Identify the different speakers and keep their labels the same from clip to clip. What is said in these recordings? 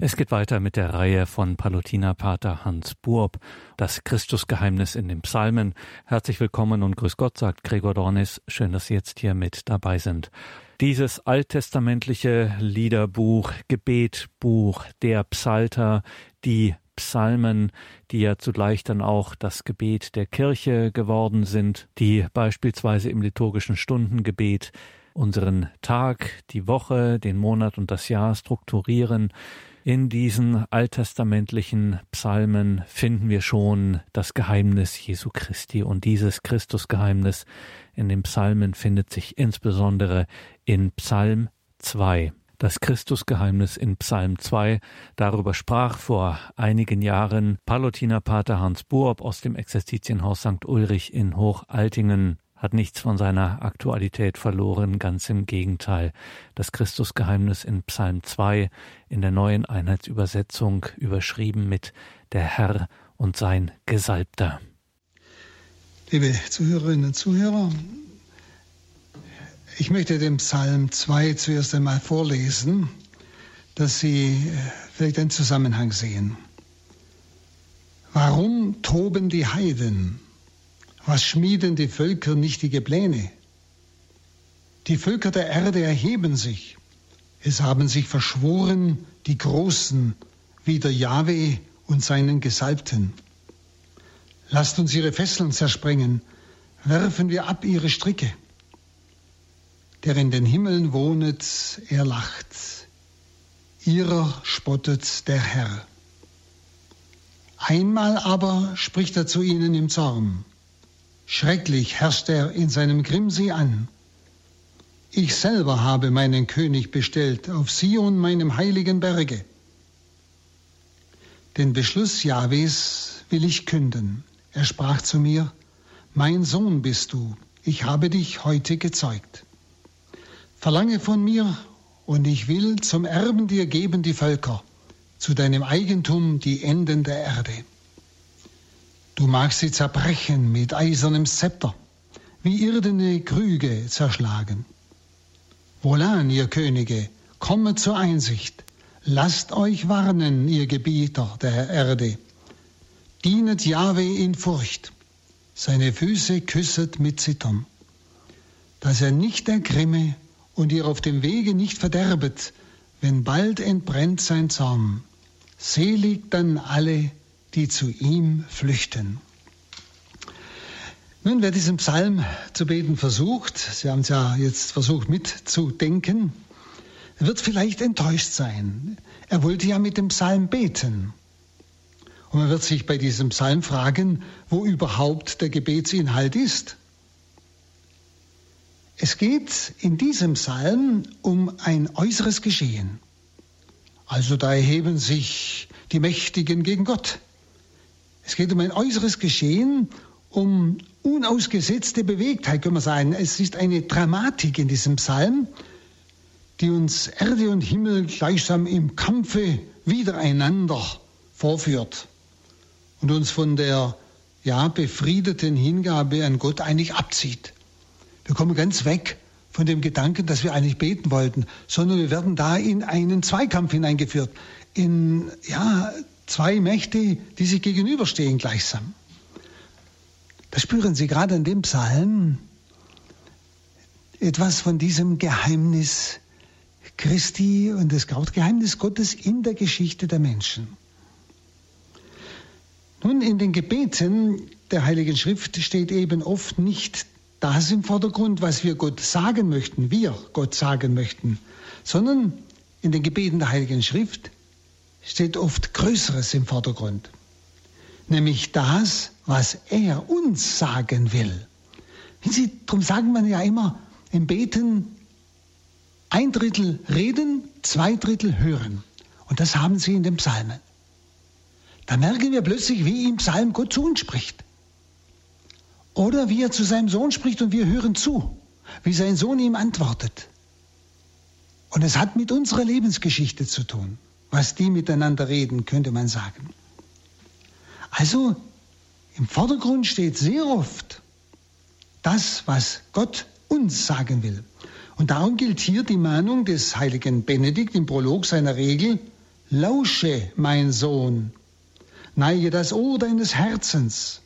Speaker 1: Es geht weiter mit der Reihe von Palutinerpater Hans Buob, das Christusgeheimnis in den Psalmen. Herzlich willkommen und grüß Gott, sagt Gregor Dornis. Schön, dass Sie jetzt hier mit dabei sind. Dieses alttestamentliche Liederbuch, Gebetbuch, der Psalter, die Psalmen, die ja zugleich dann auch das Gebet der Kirche geworden sind, die beispielsweise im liturgischen Stundengebet unseren Tag, die Woche, den Monat und das Jahr strukturieren, in diesen alttestamentlichen Psalmen finden wir schon das Geheimnis Jesu Christi und dieses Christusgeheimnis in den Psalmen findet sich insbesondere in Psalm 2. Das Christusgeheimnis in Psalm 2, darüber sprach vor einigen Jahren Palutiner Pater Hans Buob aus dem Exerzitienhaus St. Ulrich in Hochaltingen hat nichts von seiner Aktualität verloren, ganz im Gegenteil. Das Christusgeheimnis in Psalm 2 in der neuen Einheitsübersetzung überschrieben mit Der Herr und sein Gesalbter.
Speaker 2: Liebe Zuhörerinnen und Zuhörer, ich möchte den Psalm 2 zuerst einmal vorlesen, dass Sie äh, vielleicht einen Zusammenhang sehen. Warum toben die Heiden? Was schmieden die Völker nichtige Pläne? Die Völker der Erde erheben sich. Es haben sich verschworen die Großen wider Jahwe und seinen Gesalbten. Lasst uns ihre Fesseln zersprengen, werfen wir ab ihre Stricke. Der in den Himmeln wohnet, er lacht, ihrer spottet der Herr. Einmal aber spricht er zu ihnen im Zorn. Schrecklich herrscht er in seinem Grimm sie an. Ich selber habe meinen König bestellt auf Sion, meinem heiligen Berge. Den Beschluss Jahwes will ich künden. Er sprach zu mir, Mein Sohn bist du, ich habe dich heute gezeugt. Verlange von mir, und ich will zum Erben dir geben die Völker, zu deinem Eigentum die Enden der Erde. Du magst sie zerbrechen mit eisernem Zepter, wie irdene Krüge zerschlagen. Wohlan, ihr Könige, kommet zur Einsicht, lasst euch warnen, ihr Gebieter der Erde. Dienet Jahwe in Furcht, seine Füße küsset mit Zittern, dass er nicht ergrimme und ihr auf dem Wege nicht verderbet, wenn bald entbrennt sein Zorn. Selig dann alle, die zu ihm flüchten. Nun, wer diesen Psalm zu beten versucht, Sie haben es ja jetzt versucht mitzudenken, wird vielleicht enttäuscht sein. Er wollte ja mit dem Psalm beten. Und man wird sich bei diesem Psalm fragen, wo überhaupt der Gebetsinhalt ist. Es geht in diesem Psalm um ein äußeres Geschehen. Also da erheben sich die Mächtigen gegen Gott. Es geht um ein äußeres Geschehen, um unausgesetzte Bewegtheit, können wir sagen. Es ist eine Dramatik in diesem Psalm, die uns Erde und Himmel gleichsam im Kampfe wiedereinander vorführt und uns von der ja, befriedeten Hingabe an Gott eigentlich abzieht. Wir kommen ganz weg von dem Gedanken, dass wir eigentlich beten wollten, sondern wir werden da in einen Zweikampf hineingeführt, in ja, zwei Mächte, die sich gegenüberstehen gleichsam. Da spüren Sie gerade in dem Psalm etwas von diesem Geheimnis Christi und das Geheimnis Gottes in der Geschichte der Menschen. Nun, in den Gebeten der Heiligen Schrift steht eben oft nicht das im Vordergrund, was wir Gott sagen möchten, wir Gott sagen möchten, sondern in den Gebeten der Heiligen Schrift steht oft Größeres im Vordergrund, nämlich das, was er uns sagen will. Wenn Sie, darum sagen wir ja immer im Beten, ein Drittel reden, zwei Drittel hören. Und das haben Sie in den Psalmen. Da merken wir plötzlich, wie im Psalm Gott zu uns spricht. Oder wie er zu seinem Sohn spricht und wir hören zu, wie sein Sohn ihm antwortet. Und es hat mit unserer Lebensgeschichte zu tun was die miteinander reden, könnte man sagen. Also im Vordergrund steht sehr oft das, was Gott uns sagen will. Und darum gilt hier die Mahnung des heiligen Benedikt im Prolog seiner Regel, Lausche, mein Sohn, neige das Ohr deines Herzens.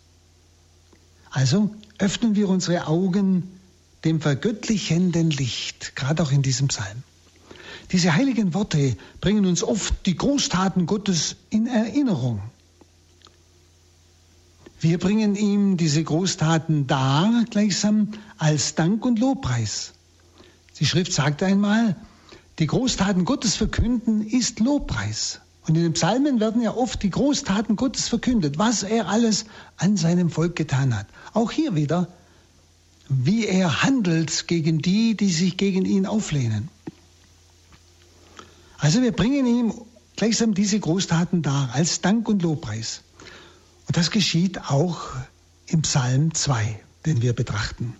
Speaker 2: Also öffnen wir unsere Augen dem vergöttlichenden Licht, gerade auch in diesem Psalm. Diese heiligen Worte bringen uns oft die Großtaten Gottes in Erinnerung. Wir bringen ihm diese Großtaten dar, gleichsam als Dank und Lobpreis. Die Schrift sagt einmal, die Großtaten Gottes verkünden ist Lobpreis. Und in den Psalmen werden ja oft die Großtaten Gottes verkündet, was er alles an seinem Volk getan hat. Auch hier wieder, wie er handelt gegen die, die sich gegen ihn auflehnen. Also wir bringen ihm gleichsam diese Großtaten dar als Dank und Lobpreis. Und das geschieht auch im Psalm 2, den wir betrachten.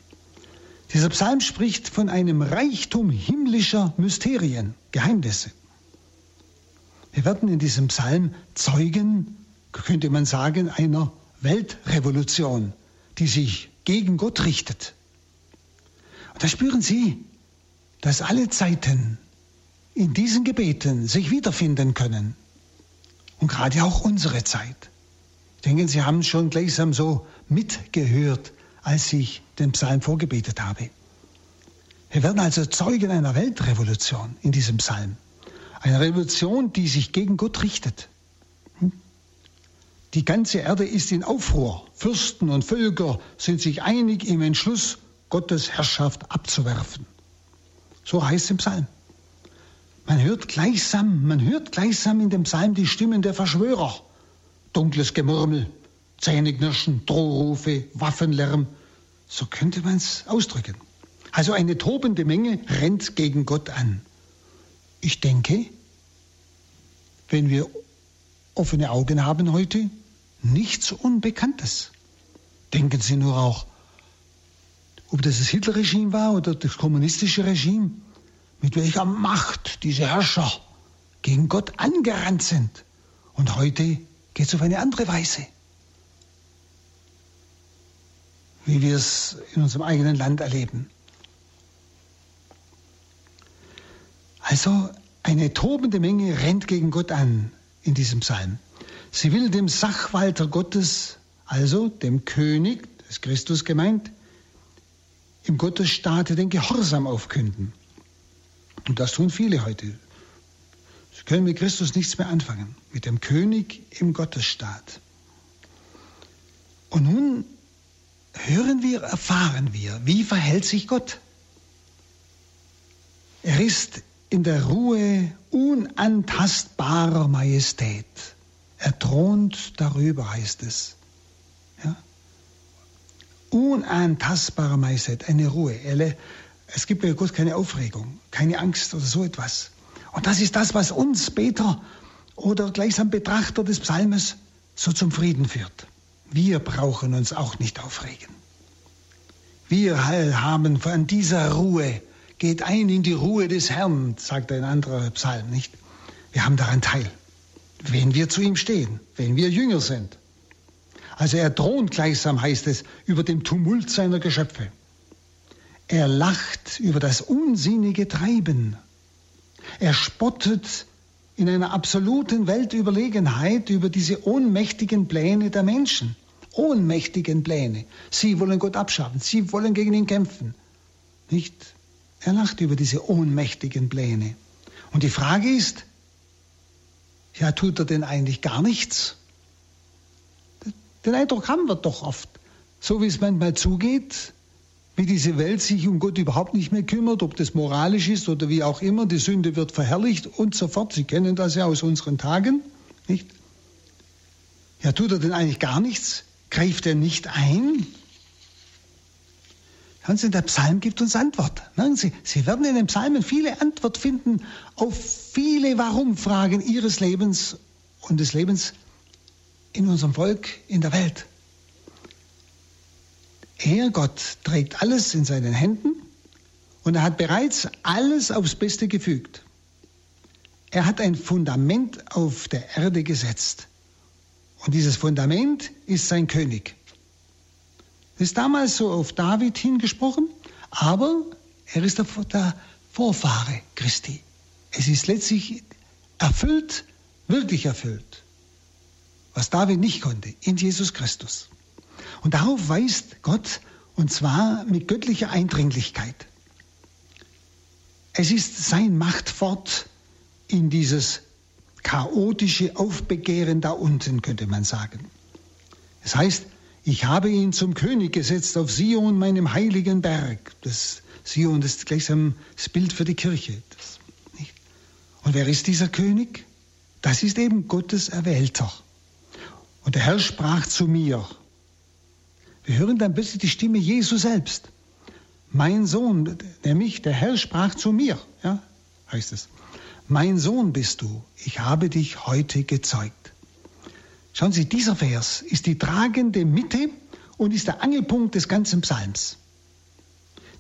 Speaker 2: Dieser Psalm spricht von einem Reichtum himmlischer Mysterien, Geheimnisse. Wir werden in diesem Psalm Zeugen, könnte man sagen, einer Weltrevolution, die sich gegen Gott richtet. Und da spüren Sie, dass alle Zeiten in diesen Gebeten sich wiederfinden können. Und gerade auch unsere Zeit. Ich denke, Sie haben schon gleichsam so mitgehört, als ich den Psalm vorgebetet habe. Wir werden also Zeugen einer Weltrevolution in diesem Psalm. Eine Revolution, die sich gegen Gott richtet. Hm? Die ganze Erde ist in Aufruhr. Fürsten und Völker sind sich einig im Entschluss, Gottes Herrschaft abzuwerfen. So heißt es im Psalm. Man hört gleichsam, man hört gleichsam in dem Psalm die Stimmen der Verschwörer. Dunkles Gemurmel, Zähneknirschen, Drohrufe, Waffenlärm. So könnte man es ausdrücken. Also eine tobende Menge rennt gegen Gott an. Ich denke, wenn wir offene Augen haben heute, nichts Unbekanntes. Denken Sie nur auch, ob das das Hitlerregime war oder das kommunistische Regime, mit welcher Macht diese Herrscher gegen Gott angerannt sind. Und heute geht es auf eine andere Weise. wie wir es in unserem eigenen Land erleben. Also eine tobende Menge rennt gegen Gott an in diesem Psalm. Sie will dem Sachwalter Gottes, also dem König, des Christus gemeint, im Gottesstaate den Gehorsam aufkünden. Und das tun viele heute. Sie können mit Christus nichts mehr anfangen, mit dem König im Gottesstaat. Und nun hören wir, erfahren wir, wie verhält sich Gott. Er ist in der Ruhe unantastbarer Majestät. Er thront darüber, heißt es. Ja? Unantastbare Majestät, eine Ruhe. Es gibt bei Gott keine Aufregung, keine Angst oder so etwas. Und das ist das, was uns Beter oder gleichsam Betrachter des Psalmes so zum Frieden führt. Wir brauchen uns auch nicht aufregen. Wir haben von dieser Ruhe, geht ein in die Ruhe des Herrn, sagt ein anderer Psalm, nicht? Wir haben daran teil, wenn wir zu ihm stehen, wenn wir Jünger sind. Also er thront gleichsam, heißt es, über dem Tumult seiner Geschöpfe. Er lacht über das unsinnige Treiben. Er spottet in einer absoluten Weltüberlegenheit über diese ohnmächtigen Pläne der Menschen ohnmächtigen Pläne. Sie wollen Gott abschaffen, sie wollen gegen ihn kämpfen. Nicht? Er lacht über diese ohnmächtigen Pläne. Und die Frage ist, ja, tut er denn eigentlich gar nichts? Den Eindruck haben wir doch oft. So wie es manchmal zugeht, wie diese Welt sich um Gott überhaupt nicht mehr kümmert, ob das moralisch ist oder wie auch immer, die Sünde wird verherrlicht und so fort. Sie kennen das ja aus unseren Tagen, nicht? Ja, tut er denn eigentlich gar nichts? Greift er nicht ein? Hören Sie, der Psalm gibt uns Antwort. Merken Sie, Sie werden in den Psalmen viele Antwort finden auf viele Warum-Fragen Ihres Lebens und des Lebens in unserem Volk, in der Welt. Er, Gott, trägt alles in seinen Händen und er hat bereits alles aufs Beste gefügt. Er hat ein Fundament auf der Erde gesetzt. Und dieses Fundament ist sein König. Das ist damals so auf David hingesprochen, aber er ist der, Vorfahre Christi. Es ist letztlich erfüllt wirklich erfüllt, was David nicht konnte, in Jesus Christus. Und darauf weist Gott, und zwar mit göttlicher Eindringlichkeit. Es ist sein Machtwort in dieses chaotische Aufbegehren da unten, könnte man sagen. Es heißt, ich habe ihn zum König gesetzt auf Sion, meinem heiligen Berg. Das Sion ist gleichsam das Bild für die Kirche. Das, und wer ist dieser König? Das ist eben Gottes Erwählter. Und der Herr sprach zu mir. Wir hören dann plötzlich die Stimme Jesu selbst. Mein Sohn, nämlich der Herr sprach zu mir, ja, heißt es. Mein Sohn bist du, ich habe dich heute gezeugt. Schauen Sie, dieser Vers ist die tragende Mitte und ist der Angelpunkt des ganzen Psalms.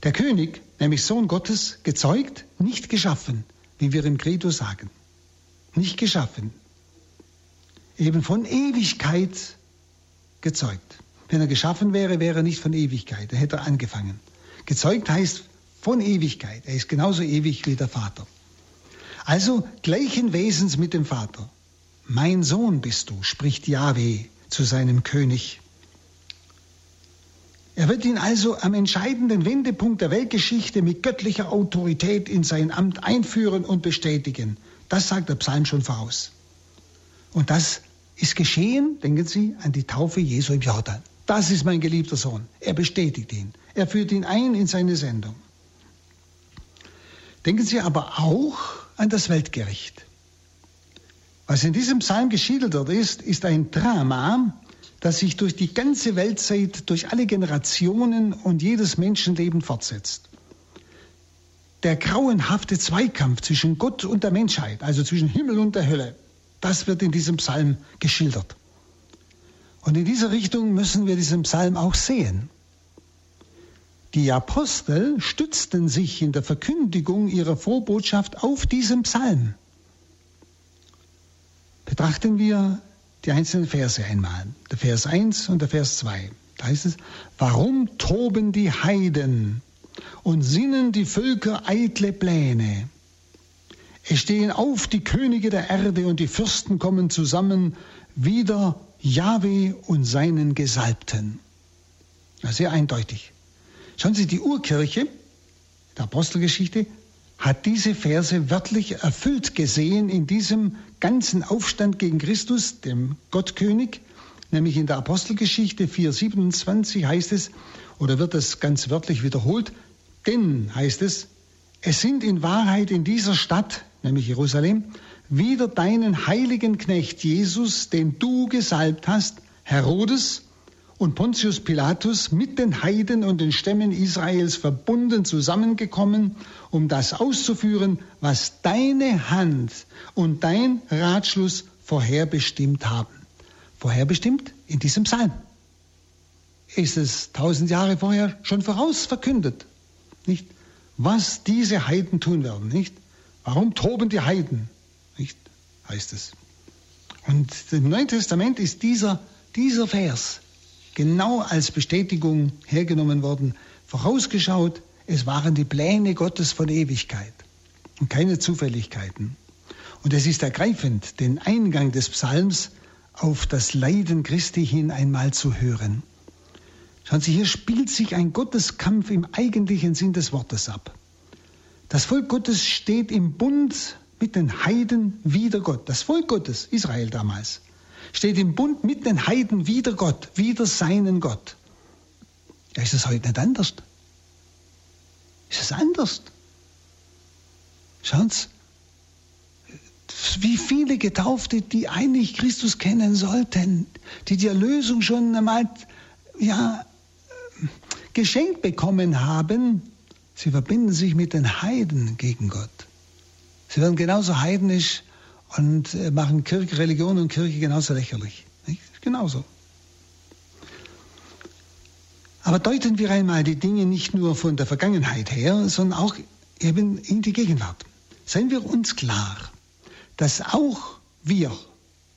Speaker 2: Der König, nämlich Sohn Gottes, gezeugt, nicht geschaffen, wie wir im Credo sagen. Nicht geschaffen. Eben von Ewigkeit gezeugt. Wenn er geschaffen wäre, wäre er nicht von Ewigkeit. Er hätte angefangen. Gezeugt heißt von Ewigkeit. Er ist genauso ewig wie der Vater. Also gleichen Wesens mit dem Vater. Mein Sohn bist du, spricht Yahweh zu seinem König. Er wird ihn also am entscheidenden Wendepunkt der Weltgeschichte mit göttlicher Autorität in sein Amt einführen und bestätigen. Das sagt der Psalm schon voraus. Und das ist geschehen, denken Sie, an die Taufe Jesu im Jordan. Das ist mein geliebter Sohn. Er bestätigt ihn. Er führt ihn ein in seine Sendung. Denken Sie aber auch an das Weltgericht. Was in diesem Psalm geschildert ist, ist ein Drama, das sich durch die ganze Weltzeit, durch alle Generationen und jedes Menschenleben fortsetzt. Der grauenhafte Zweikampf zwischen Gott und der Menschheit, also zwischen Himmel und der Hölle, das wird in diesem Psalm geschildert. Und in dieser Richtung müssen wir diesen Psalm auch sehen. Die Apostel stützten sich in der Verkündigung ihrer Vorbotschaft auf diesen Psalm. Betrachten wir die einzelnen Verse einmal. Der Vers 1 und der Vers 2. Da heißt es, warum toben die Heiden und sinnen die Völker eitle Pläne? Es stehen auf die Könige der Erde und die Fürsten kommen zusammen, wieder Jahwe und seinen Gesalbten. Sehr eindeutig. Schauen Sie, die Urkirche der Apostelgeschichte hat diese Verse wörtlich erfüllt gesehen in diesem ganzen Aufstand gegen Christus, dem Gottkönig, nämlich in der Apostelgeschichte 4.27 heißt es, oder wird es ganz wörtlich wiederholt, denn heißt es, es sind in Wahrheit in dieser Stadt, nämlich Jerusalem, wieder deinen heiligen Knecht Jesus, den du gesalbt hast, Herodes und Pontius Pilatus mit den Heiden und den Stämmen Israels verbunden zusammengekommen, um das auszuführen, was deine Hand und dein Ratschluss vorherbestimmt haben. Vorherbestimmt in diesem Psalm. Ist es tausend Jahre vorher schon vorausverkündet, nicht? Was diese Heiden tun werden, nicht? Warum toben die Heiden? Heißt es. Und im Neuen Testament ist dieser, dieser Vers genau als Bestätigung hergenommen worden, vorausgeschaut, es waren die Pläne Gottes von Ewigkeit und keine Zufälligkeiten. Und es ist ergreifend, den Eingang des Psalms auf das Leiden Christi hin einmal zu hören. Schauen Sie, hier spielt sich ein Gotteskampf im eigentlichen Sinn des Wortes ab. Das Volk Gottes steht im Bund mit den Heiden wider Gott. Das Volk Gottes, Israel damals, steht im Bund mit den Heiden wider Gott, wider seinen Gott. Ja, ist es heute nicht anders? Ist es anders? Schauen Sie, wie viele Getaufte, die eigentlich Christus kennen sollten, die die Erlösung schon einmal ja, geschenkt bekommen haben, sie verbinden sich mit den Heiden gegen Gott. Sie werden genauso heidnisch und äh, machen Kirche, Religion und Kirche genauso lächerlich. Nicht? Genauso. Aber deuten wir einmal die Dinge nicht nur von der Vergangenheit her, sondern auch eben in die Gegenwart. Seien wir uns klar, dass auch wir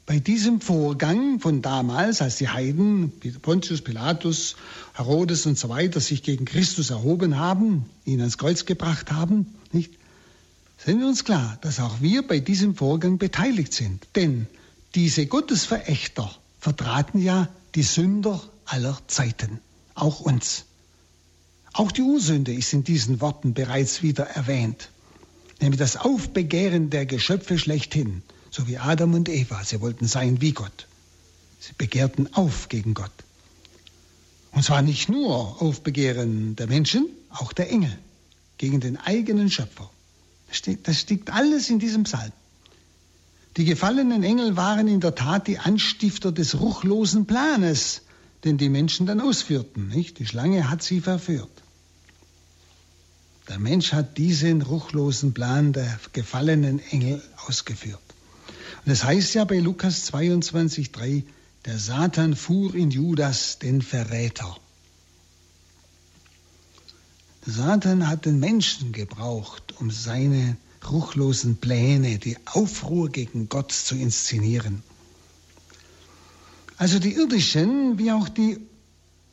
Speaker 2: bei diesem Vorgang von damals, als die Heiden, Pontius Pilatus, Herodes und so weiter, sich gegen Christus erhoben haben, ihn ans Kreuz gebracht haben, nicht? Sind wir uns klar, dass auch wir bei diesem Vorgang beteiligt sind. Denn diese Gottesverächter vertraten ja die Sünder aller Zeiten, auch uns. Auch die Ursünde ist in diesen Worten bereits wieder erwähnt, nämlich das Aufbegehren der Geschöpfe schlechthin, so wie Adam und Eva. Sie wollten sein wie Gott. Sie begehrten auf gegen Gott. Und zwar nicht nur Aufbegehren der Menschen, auch der Engel gegen den eigenen Schöpfer. Das steckt, alles in diesem Psalm. Die gefallenen Engel waren in der Tat die Anstifter des ruchlosen Planes, den die Menschen dann ausführten. Nicht? Die Schlange hat sie verführt. Der Mensch hat diesen ruchlosen Plan der gefallenen Engel ausgeführt. Und das heißt ja bei Lukas 22,3, der Satan fuhr in Judas den Verräter. Satan hat den Menschen gebraucht, um seine ruchlosen Pläne, die Aufruhr gegen Gott zu inszenieren. Also die irdischen wie auch die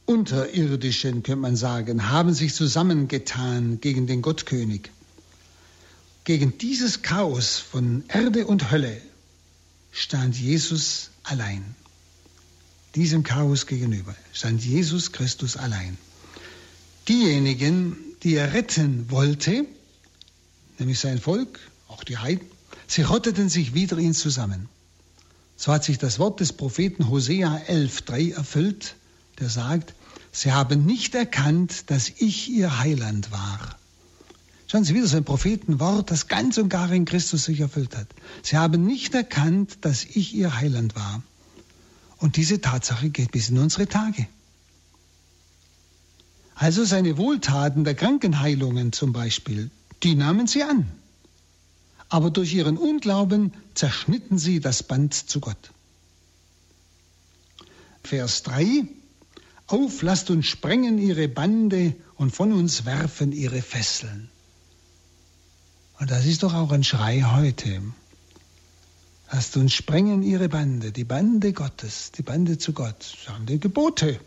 Speaker 2: unterirdischen, könnte man sagen, haben sich zusammengetan gegen den Gottkönig. Gegen dieses Chaos von Erde und Hölle stand Jesus allein. Diesem Chaos gegenüber stand Jesus Christus allein. Diejenigen, die er retten wollte, nämlich sein Volk, auch die Heiden, sie rotteten sich wieder ihn zusammen. So hat sich das Wort des Propheten Hosea 11.3 erfüllt, der sagt, sie haben nicht erkannt, dass ich ihr Heiland war. Schauen Sie wieder so ein Prophetenwort, das ganz und gar in Christus sich erfüllt hat. Sie haben nicht erkannt, dass ich ihr Heiland war. Und diese Tatsache geht bis in unsere Tage. Also seine Wohltaten der Krankenheilungen zum Beispiel, die nahmen sie an. Aber durch ihren Unglauben zerschnitten sie das Band zu Gott. Vers 3. Auf, lasst uns sprengen ihre Bande und von uns werfen ihre Fesseln. Und das ist doch auch ein Schrei heute. Lasst uns sprengen ihre Bande, die Bande Gottes, die Bande zu Gott. Das sind die Gebote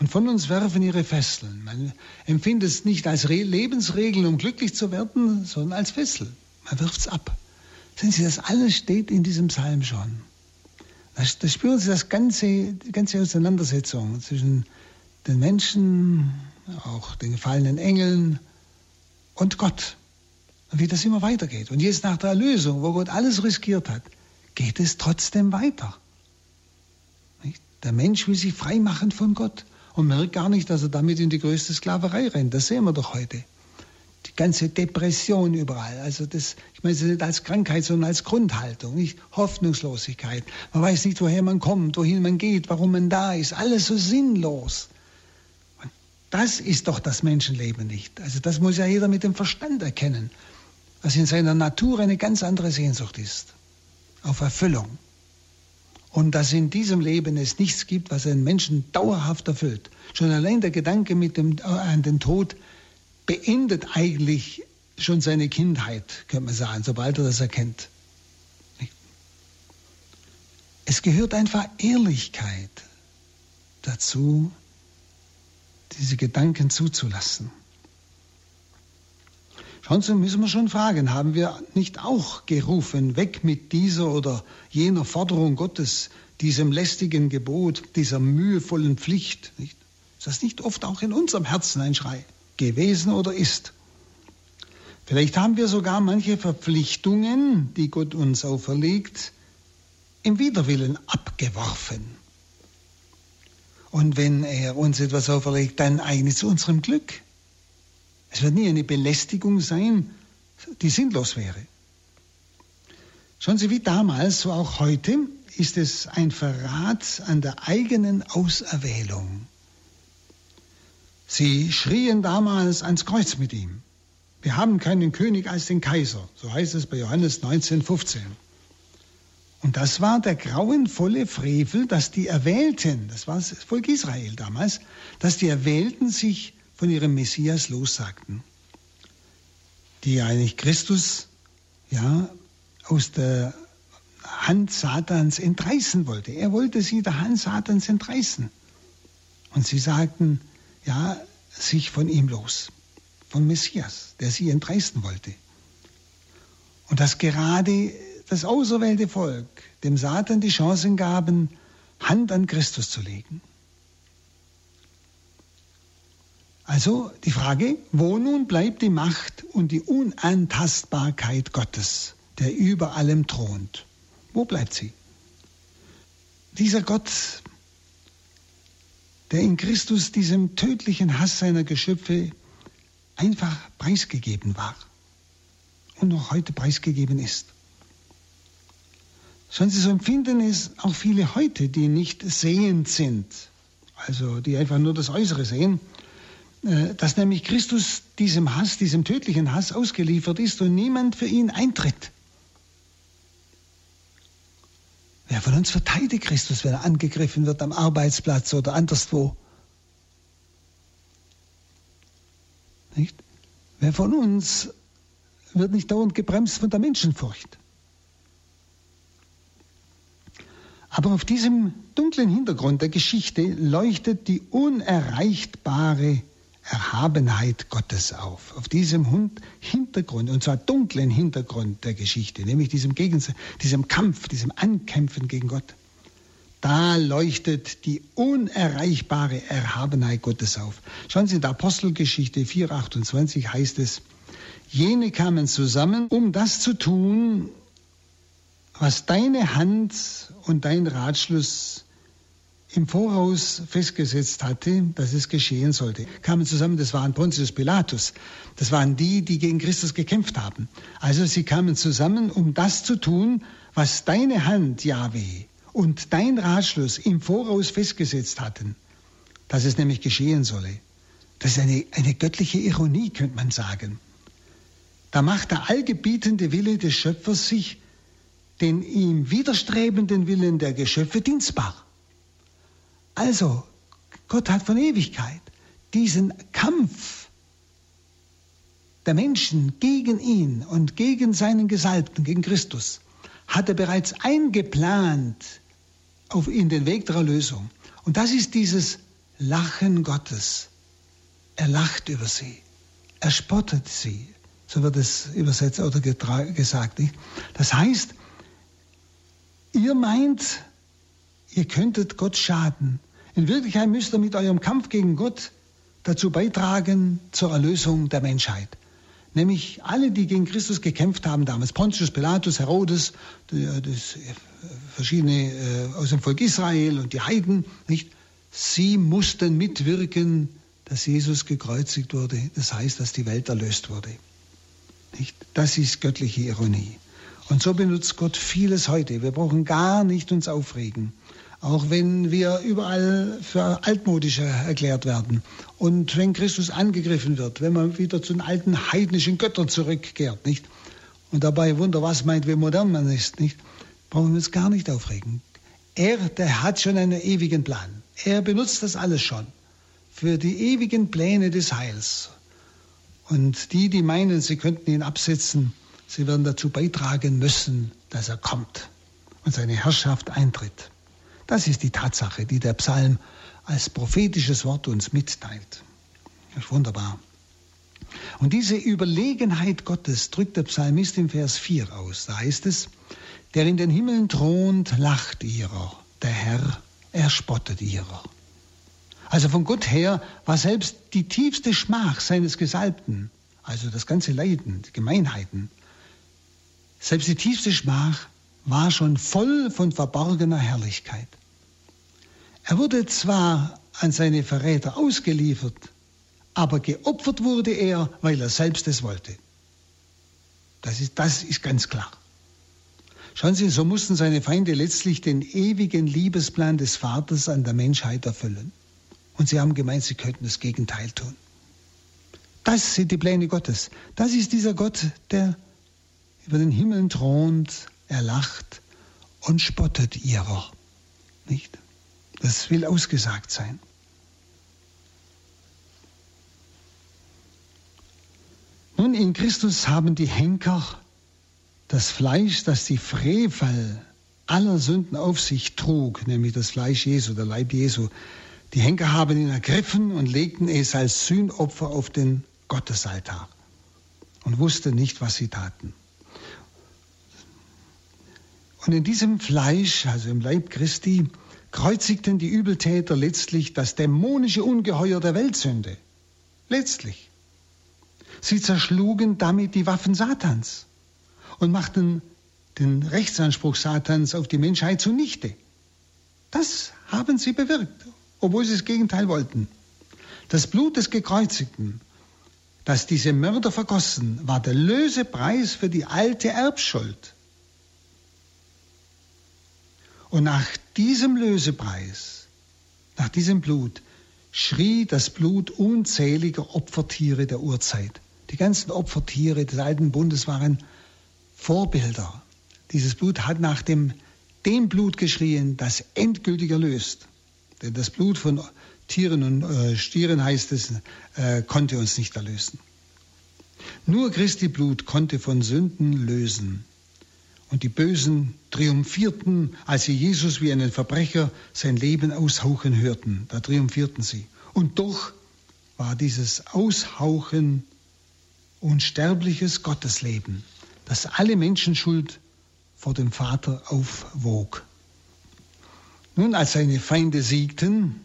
Speaker 2: und von uns werfen ihre Fesseln. Man empfindet es nicht als Re Lebensregel, um glücklich zu werden, sondern als Fessel. Man wirft es ab. Sehen Sie, das alles steht in diesem Psalm schon. Da, da spüren Sie das ganze, die ganze Auseinandersetzung zwischen den Menschen, auch den gefallenen Engeln und Gott. Und wie das immer weitergeht. Und jetzt nach der Erlösung, wo Gott alles riskiert hat, geht es trotzdem weiter. Der Mensch will sich frei machen von Gott und merkt gar nicht, dass er damit in die größte Sklaverei rennt. Das sehen wir doch heute. Die ganze Depression überall. Also das, ich meine es nicht als Krankheit, sondern als Grundhaltung, nicht Hoffnungslosigkeit. Man weiß nicht, woher man kommt, wohin man geht, warum man da ist. Alles so sinnlos. Und das ist doch das Menschenleben nicht. Also das muss ja jeder mit dem Verstand erkennen, was in seiner Natur eine ganz andere Sehnsucht ist. Auf Erfüllung und dass in diesem Leben es nichts gibt, was einen Menschen dauerhaft erfüllt. Schon allein der Gedanke dem, äh, an den Tod beendet eigentlich schon seine Kindheit, könnte man sagen, sobald er das erkennt. Es gehört einfach Ehrlichkeit dazu, diese Gedanken zuzulassen. Sie, müssen wir schon fragen, haben wir nicht auch gerufen, weg mit dieser oder jener Forderung Gottes, diesem lästigen Gebot, dieser mühevollen Pflicht? Nicht? Ist das nicht oft auch in unserem Herzen ein Schrei gewesen oder ist? Vielleicht haben wir sogar manche Verpflichtungen, die Gott uns auferlegt, im Widerwillen abgeworfen. Und wenn er uns etwas auferlegt, dann eigentlich zu unserem Glück. Es wird nie eine Belästigung sein, die sinnlos wäre. Schauen Sie, wie damals, so auch heute, ist es ein Verrat an der eigenen Auserwählung. Sie schrien damals ans Kreuz mit ihm. Wir haben keinen König als den Kaiser, so heißt es bei Johannes 19, 15. Und das war der grauenvolle Frevel, dass die Erwählten, das war das Volk Israel damals, dass die Erwählten sich von ihrem Messias lossagten, die eigentlich Christus ja aus der Hand Satans entreißen wollte. Er wollte sie der Hand Satans entreißen. Und sie sagten, ja, sich von ihm los, vom Messias, der sie entreißen wollte. Und dass gerade das auserwählte Volk dem Satan die Chancen gaben, Hand an Christus zu legen. Also die Frage, wo nun bleibt die Macht und die Unantastbarkeit Gottes, der über allem thront? Wo bleibt sie? Dieser Gott, der in Christus diesem tödlichen Hass seiner Geschöpfe einfach preisgegeben war und noch heute preisgegeben ist. Sie, so empfinden es auch viele heute, die nicht sehend sind, also die einfach nur das Äußere sehen, dass nämlich Christus diesem Hass, diesem tödlichen Hass ausgeliefert ist und niemand für ihn eintritt. Wer von uns verteidigt Christus, wenn er angegriffen wird am Arbeitsplatz oder anderswo? Nicht? Wer von uns wird nicht dauernd gebremst von der Menschenfurcht? Aber auf diesem dunklen Hintergrund der Geschichte leuchtet die unerreichbare Erhabenheit Gottes auf. Auf diesem Hintergrund, und zwar dunklen Hintergrund der Geschichte, nämlich diesem, Gegensatz, diesem Kampf, diesem Ankämpfen gegen Gott. Da leuchtet die unerreichbare Erhabenheit Gottes auf. Schauen Sie in der Apostelgeschichte 4,28 heißt es, jene kamen zusammen, um das zu tun, was deine Hand und dein Ratschluss im Voraus festgesetzt hatte, dass es geschehen sollte. Kamen zusammen, das waren Pontius Pilatus, das waren die, die gegen Christus gekämpft haben. Also sie kamen zusammen, um das zu tun, was deine Hand, Yahweh, und dein Ratschluss im Voraus festgesetzt hatten, dass es nämlich geschehen solle. Das ist eine, eine göttliche Ironie, könnte man sagen. Da macht der allgebietende Wille des Schöpfers sich den ihm widerstrebenden Willen der Geschöpfe dienstbar. Also, Gott hat von Ewigkeit diesen Kampf der Menschen gegen ihn und gegen seinen Gesalbten, gegen Christus, hat er bereits eingeplant auf in den Weg der Erlösung. Und das ist dieses Lachen Gottes. Er lacht über sie. Er spottet sie. So wird es übersetzt oder gesagt. Nicht? Das heißt, ihr meint, ihr könntet Gott schaden. In Wirklichkeit müsst ihr mit eurem Kampf gegen Gott dazu beitragen zur Erlösung der Menschheit. Nämlich alle, die gegen Christus gekämpft haben damals, Pontius Pilatus, Herodes, das, äh, verschiedene äh, aus dem Volk Israel und die Heiden, nicht? Sie mussten mitwirken, dass Jesus gekreuzigt wurde. Das heißt, dass die Welt erlöst wurde. Nicht? Das ist göttliche Ironie. Und so benutzt Gott vieles heute. Wir brauchen gar nicht uns aufregen auch wenn wir überall für altmodischer erklärt werden. Und wenn Christus angegriffen wird, wenn man wieder zu den alten heidnischen Göttern zurückkehrt, nicht? Und dabei wunder was meint, wie modern man ist, nicht? Brauchen wir uns gar nicht aufregen. Er, der hat schon einen ewigen Plan. Er benutzt das alles schon für die ewigen Pläne des Heils. Und die, die meinen, sie könnten ihn absetzen, sie werden dazu beitragen müssen, dass er kommt und seine Herrschaft eintritt. Das ist die Tatsache, die der Psalm als prophetisches Wort uns mitteilt. Das ist wunderbar. Und diese Überlegenheit Gottes drückt der Psalmist im Vers 4 aus. Da heißt es, der in den Himmeln thront, lacht ihrer, der Herr, er spottet ihrer. Also von Gott her war selbst die tiefste Schmach seines Gesalbten, also das ganze Leiden, die Gemeinheiten, selbst die tiefste Schmach war schon voll von verborgener Herrlichkeit. Er wurde zwar an seine Verräter ausgeliefert, aber geopfert wurde er, weil er selbst es wollte. Das ist, das ist ganz klar. Schauen Sie, so mussten seine Feinde letztlich den ewigen Liebesplan des Vaters an der Menschheit erfüllen. Und sie haben gemeint, sie könnten das Gegenteil tun. Das sind die Pläne Gottes. Das ist dieser Gott, der über den Himmel thront, er lacht und spottet ihrer. Nicht? Das will ausgesagt sein. Nun, in Christus haben die Henker das Fleisch, das die Frevel aller Sünden auf sich trug, nämlich das Fleisch Jesu, der Leib Jesu. Die Henker haben ihn ergriffen und legten es als Sühnopfer auf den Gottesaltar und wussten nicht, was sie taten. Und in diesem Fleisch, also im Leib Christi, kreuzigten die Übeltäter letztlich das dämonische Ungeheuer der Weltsünde. Letztlich. Sie zerschlugen damit die Waffen Satans und machten den Rechtsanspruch Satans auf die Menschheit zunichte. Das haben sie bewirkt, obwohl sie das Gegenteil wollten. Das Blut des Gekreuzigten, das diese Mörder vergossen, war der Lösepreis für die alte Erbschuld. Und nach diesem Lösepreis, nach diesem Blut, schrie das Blut unzähliger Opfertiere der Urzeit. Die ganzen Opfertiere des alten Bundes waren Vorbilder. Dieses Blut hat nach dem, dem Blut geschrien, das endgültig erlöst. Denn das Blut von Tieren und äh, Stieren heißt es, äh, konnte uns nicht erlösen. Nur Christi Blut konnte von Sünden lösen. Und die Bösen triumphierten, als sie Jesus wie einen Verbrecher sein Leben aushauchen hörten. Da triumphierten sie. Und doch war dieses Aushauchen unsterbliches Gottesleben, das alle Menschenschuld vor dem Vater aufwog. Nun, als seine Feinde siegten,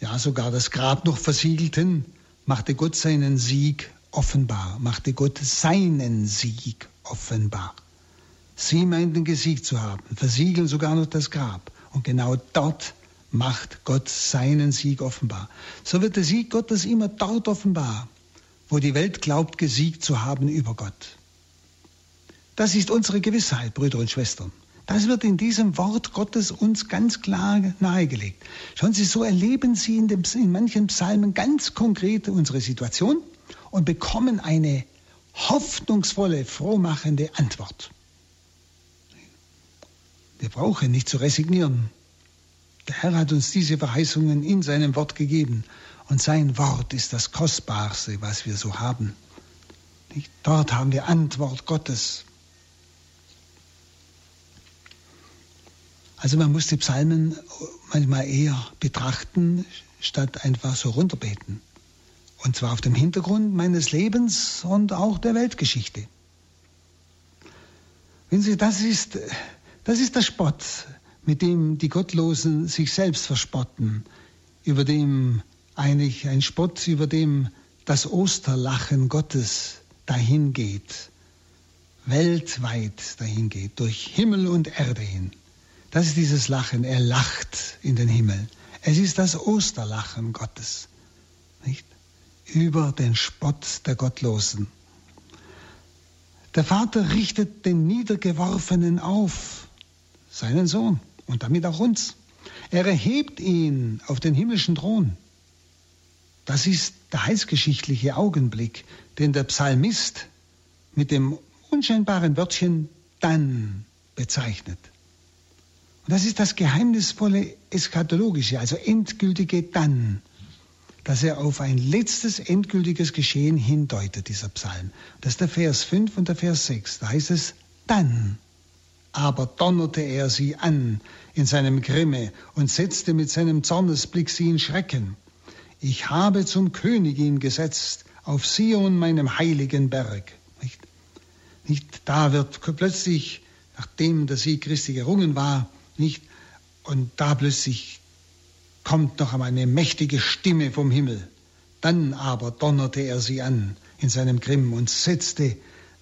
Speaker 2: ja sogar das Grab noch versiegelten, machte Gott seinen Sieg offenbar, machte Gott seinen Sieg offenbar. Sie meinten gesiegt zu haben, versiegeln sogar noch das Grab. Und genau dort macht Gott seinen Sieg offenbar. So wird der Sieg Gottes immer dort offenbar, wo die Welt glaubt, gesiegt zu haben über Gott. Das ist unsere Gewissheit, Brüder und Schwestern. Das wird in diesem Wort Gottes uns ganz klar nahegelegt. Schauen Sie, so erleben Sie in, dem, in manchen Psalmen ganz konkret unsere Situation und bekommen eine hoffnungsvolle, frohmachende Antwort. Wir brauchen nicht zu resignieren. Der Herr hat uns diese Verheißungen in seinem Wort gegeben. Und sein Wort ist das Kostbarste, was wir so haben. Dort haben wir Antwort Gottes. Also man muss die Psalmen manchmal eher betrachten, statt einfach so runterbeten. Und zwar auf dem Hintergrund meines Lebens und auch der Weltgeschichte. Wenn Sie, das ist, das ist der Spott, mit dem die Gottlosen sich selbst verspotten, über dem eigentlich ein Spott, über dem das Osterlachen Gottes dahingeht, weltweit dahingeht, durch Himmel und Erde hin. Das ist dieses Lachen, er lacht in den Himmel. Es ist das Osterlachen Gottes. Nicht? Über den Spott der Gottlosen. Der Vater richtet den Niedergeworfenen auf, seinen Sohn und damit auch uns. Er erhebt ihn auf den himmlischen Thron. Das ist der heilsgeschichtliche Augenblick, den der Psalmist mit dem unscheinbaren Wörtchen dann bezeichnet. Und das ist das geheimnisvolle eschatologische, also endgültige dann dass er auf ein letztes endgültiges Geschehen hindeutet, dieser Psalm. Das ist der Vers 5 und der Vers 6. Da heißt es, dann aber donnerte er sie an in seinem Grimme und setzte mit seinem Zornesblick sie in Schrecken. Ich habe zum Königin gesetzt auf Sion, meinem heiligen Berg. Nicht? Nicht, da wird plötzlich, nachdem der Sieg Christi gerungen war, nicht, und da plötzlich kommt noch einmal eine mächtige Stimme vom Himmel. Dann aber donnerte er sie an in seinem Grimm und setzte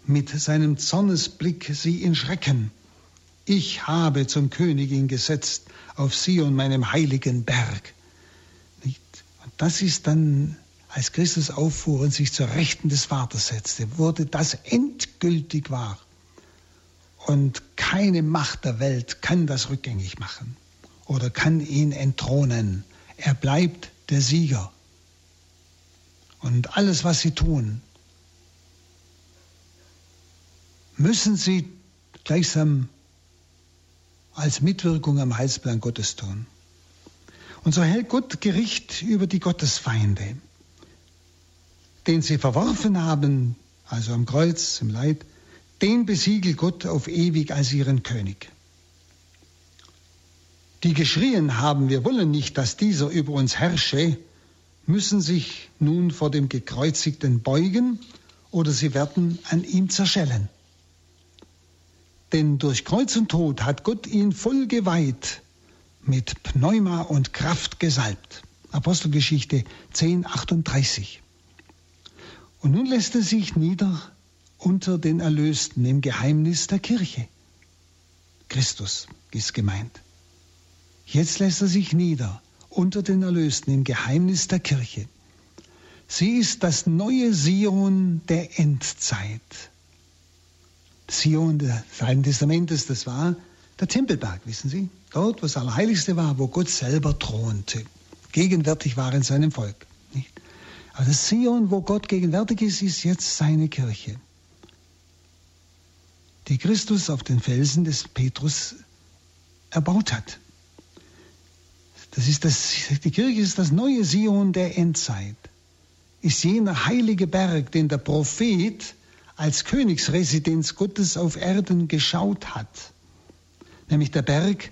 Speaker 2: mit seinem Zornesblick sie in Schrecken. Ich habe zum Königin gesetzt auf Sion, meinem heiligen Berg. Und das ist dann, als Christus auffuhr und sich zur Rechten des Vaters setzte, wurde das endgültig wahr. Und keine Macht der Welt kann das rückgängig machen oder kann ihn entthronen. Er bleibt der Sieger. Und alles, was sie tun, müssen sie gleichsam als Mitwirkung am Heilsplan Gottes tun. Und so hält Gott Gericht über die Gottesfeinde, den sie verworfen haben, also am Kreuz, im Leid, den besiegelt Gott auf ewig als ihren König die geschrien haben, wir wollen nicht, dass dieser über uns herrsche, müssen sich nun vor dem Gekreuzigten beugen oder sie werden an ihm zerschellen. denn durch Kreuz und Tod hat Gott ihn voll geweiht, mit Pneuma und Kraft gesalbt. Apostelgeschichte 10, 38. Und nun lässt er sich nieder unter den Erlösten im Geheimnis der Kirche. Christus ist gemeint. Jetzt lässt er sich nieder unter den Erlösten im Geheimnis der Kirche. Sie ist das neue Sion der Endzeit. Sion des Alten Testamentes, das war der Tempelberg, wissen Sie? Dort, wo das Allerheiligste war, wo Gott selber thronte. Gegenwärtig war in seinem Volk. Nicht? Aber das Sion, wo Gott gegenwärtig ist, ist jetzt seine Kirche. Die Christus auf den Felsen des Petrus erbaut hat. Das ist das, die Kirche ist das neue Sion der Endzeit. Ist jener heilige Berg, den der Prophet als Königsresidenz Gottes auf Erden geschaut hat. Nämlich der Berg,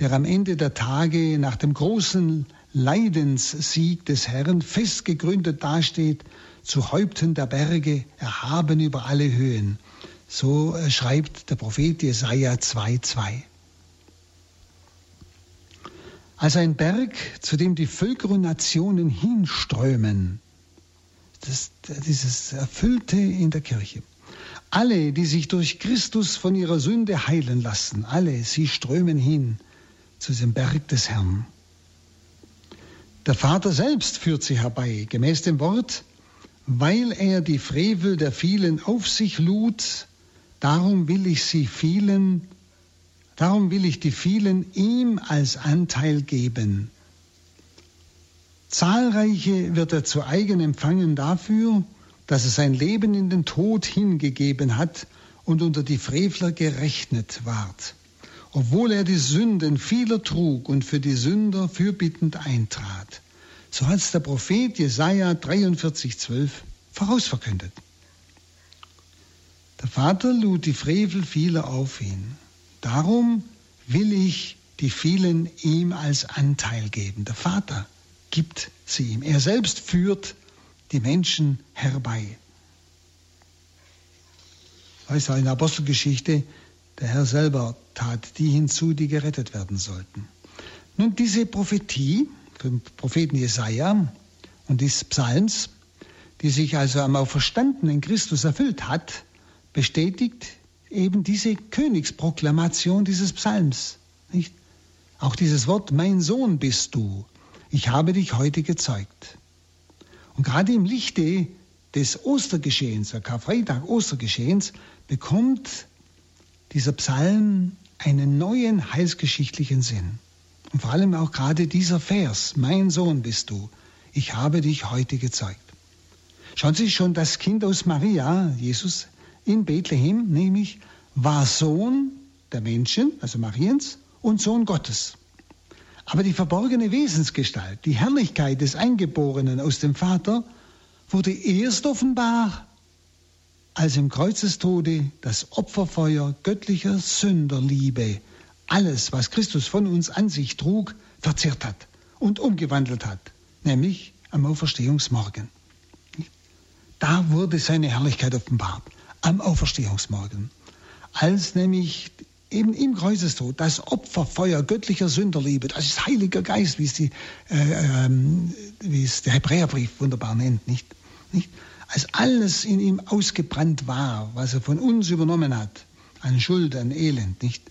Speaker 2: der am Ende der Tage nach dem großen Leidenssieg des Herrn fest gegründet dasteht, zu Häupten der Berge, erhaben über alle Höhen. So äh, schreibt der Prophet Jesaja 2,2. Als ein Berg, zu dem die Völker und Nationen hinströmen, das, dieses Erfüllte in der Kirche. Alle, die sich durch Christus von ihrer Sünde heilen lassen, alle, sie strömen hin zu dem Berg des Herrn. Der Vater selbst führt sie herbei, gemäß dem Wort, weil er die Frevel der vielen auf sich lud, darum will ich sie vielen, darum will ich die vielen ihm als Anteil geben. Zahlreiche wird er zu eigen empfangen dafür, dass er sein Leben in den Tod hingegeben hat und unter die Frevler gerechnet ward, obwohl er die Sünden vieler trug und für die Sünder fürbittend eintrat. So hat es der Prophet Jesaja 43,12 vorausverkündet. Der Vater lud die Frevel vieler auf ihn. Darum will ich die vielen ihm als Anteil geben. Der Vater gibt sie ihm. Er selbst führt die Menschen herbei. Weiß auch in der Apostelgeschichte, der Herr selber tat die hinzu, die gerettet werden sollten. Nun, diese Prophetie vom Propheten Jesaja und des Psalms, die sich also am auferstandenen Christus erfüllt hat, bestätigt eben diese Königsproklamation dieses Psalms. Nicht? Auch dieses Wort, mein Sohn bist du, ich habe dich heute gezeugt. Und gerade im Lichte des Ostergeschehens, der Karfreitag Ostergeschehens, bekommt dieser Psalm einen neuen heilsgeschichtlichen Sinn. Und vor allem auch gerade dieser Vers, mein Sohn bist du, ich habe dich heute gezeugt. Schauen Sie schon, das Kind aus Maria, Jesus in Bethlehem, nämlich war Sohn der Menschen, also Mariens, und Sohn Gottes. Aber die verborgene Wesensgestalt, die Herrlichkeit des Eingeborenen aus dem Vater, wurde erst offenbar, als im Kreuzestode das Opferfeuer göttlicher Sünderliebe alles, was Christus von uns an sich trug, verzehrt hat und umgewandelt hat, nämlich am Auferstehungsmorgen. Da wurde seine Herrlichkeit offenbart, am Auferstehungsmorgen, als nämlich eben im Kreuzestod, das Opferfeuer göttlicher Sünderliebe, das ist Heiliger Geist, wie es, die, äh, ähm, wie es der Hebräerbrief wunderbar nennt, nicht? nicht? Als alles in ihm ausgebrannt war, was er von uns übernommen hat, an Schuld, an Elend, nicht?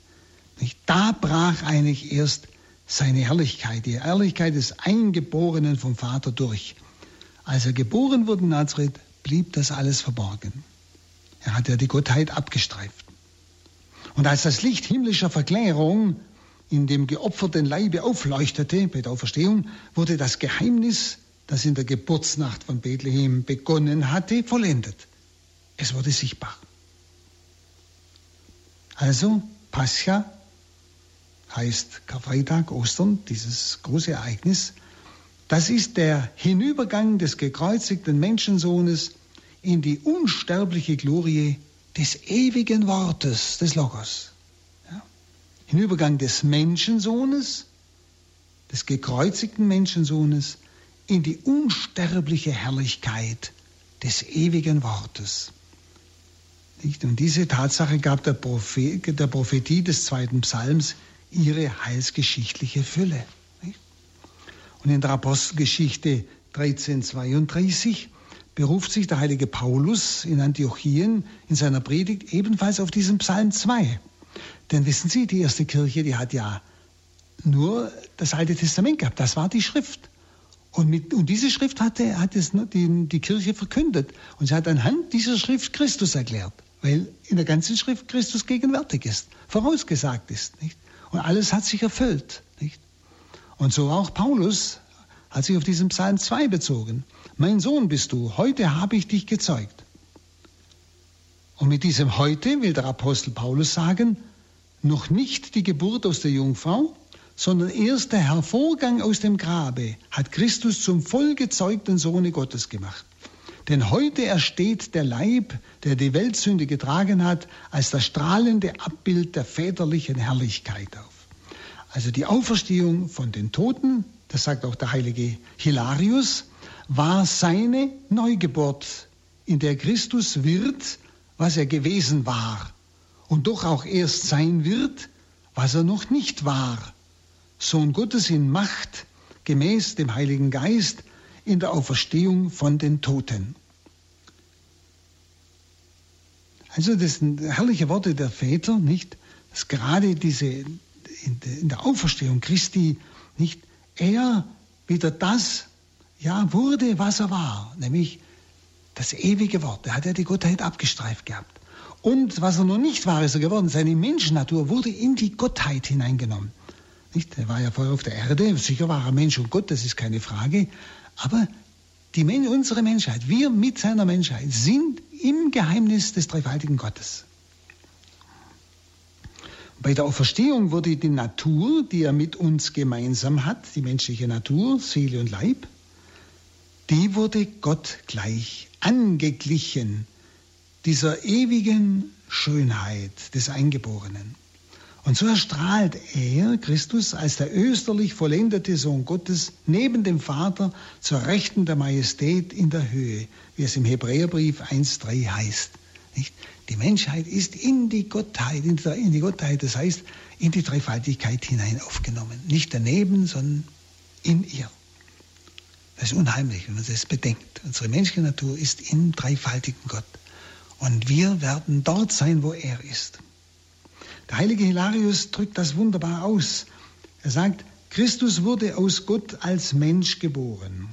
Speaker 2: nicht? Da brach eigentlich erst seine Herrlichkeit, die Herrlichkeit des Eingeborenen vom Vater durch. Als er geboren wurde in Nazareth, blieb das alles verborgen. Er hat ja die Gottheit abgestreift. Und als das Licht himmlischer Verklärung in dem geopferten Leibe aufleuchtete bei der Auferstehung, wurde das Geheimnis, das in der Geburtsnacht von Bethlehem begonnen hatte, vollendet. Es wurde sichtbar. Also Pascha heißt Karfreitag, Ostern, dieses große Ereignis. Das ist der Hinübergang des gekreuzigten Menschensohnes in die unsterbliche Glorie des ewigen Wortes, des Logos. Ja? Hinübergang des Menschensohnes, des gekreuzigten Menschensohnes, in die unsterbliche Herrlichkeit des ewigen Wortes. Nicht? Und diese Tatsache gab der, Prophet, der Prophetie des zweiten Psalms ihre heilsgeschichtliche Fülle. Nicht? Und in der Apostelgeschichte 1332 beruft sich der heilige Paulus in Antiochien in seiner Predigt ebenfalls auf diesen Psalm 2. Denn wissen Sie, die erste Kirche, die hat ja nur das Alte Testament gehabt. Das war die Schrift. Und, mit, und diese Schrift hatte, hat es die, die Kirche verkündet. Und sie hat anhand dieser Schrift Christus erklärt, weil in der ganzen Schrift Christus gegenwärtig ist, vorausgesagt ist. Nicht? Und alles hat sich erfüllt. Nicht? Und so auch Paulus hat sich auf diesen Psalm 2 bezogen. Mein Sohn bist du, heute habe ich dich gezeugt. Und mit diesem heute will der Apostel Paulus sagen, noch nicht die Geburt aus der Jungfrau, sondern erst der Hervorgang aus dem Grabe hat Christus zum vollgezeugten Sohne Gottes gemacht. Denn heute ersteht der Leib, der die Weltsünde getragen hat, als das strahlende Abbild der väterlichen Herrlichkeit auf. Also die Auferstehung von den Toten, das sagt auch der heilige Hilarius, war seine Neugeburt, in der Christus wird, was er gewesen war und doch auch erst sein wird, was er noch nicht war Sohn Gottes in Macht, gemäß dem Heiligen Geist, in der Auferstehung von den Toten. Also das sind herrliche Worte der Väter, nicht? Dass gerade diese in der Auferstehung Christi nicht er wieder das ja wurde, was er war, nämlich das ewige Wort. Er hat ja die Gottheit abgestreift gehabt. Und was er noch nicht war, ist er geworden. Seine Menschennatur wurde in die Gottheit hineingenommen. Nicht? Er war ja vorher auf der Erde, sicher war er Mensch und Gott, das ist keine Frage. Aber die, unsere Menschheit, wir mit seiner Menschheit, sind im Geheimnis des dreifaltigen Gottes. Bei der Auferstehung wurde die Natur, die er mit uns gemeinsam hat, die menschliche Natur, Seele und Leib, die wurde Gott gleich, angeglichen dieser ewigen Schönheit des Eingeborenen. Und so erstrahlt er, Christus, als der österlich vollendete Sohn Gottes neben dem Vater zur Rechten der Majestät in der Höhe, wie es im Hebräerbrief 1.3 heißt. Nicht? Die Menschheit ist in die Gottheit, in die, in die Gottheit, das heißt in die Dreifaltigkeit hinein aufgenommen. Nicht daneben, sondern in ihr. Das ist unheimlich, wenn man das bedenkt. Unsere menschliche Natur ist im dreifaltigen Gott. Und wir werden dort sein, wo er ist. Der heilige Hilarius drückt das wunderbar aus. Er sagt, Christus wurde aus Gott als Mensch geboren.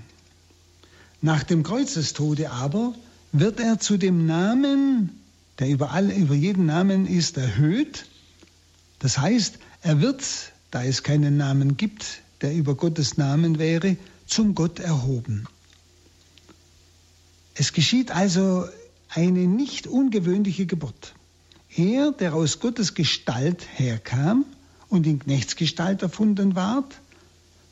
Speaker 2: Nach dem Kreuzestode aber wird er zu dem Namen, der über, all, über jeden Namen ist, erhöht. Das heißt, er wird, da es keinen Namen gibt, der über Gottes Namen wäre, zum Gott erhoben. Es geschieht also eine nicht ungewöhnliche Geburt. Er, der aus Gottes Gestalt herkam und in Knechtsgestalt erfunden ward,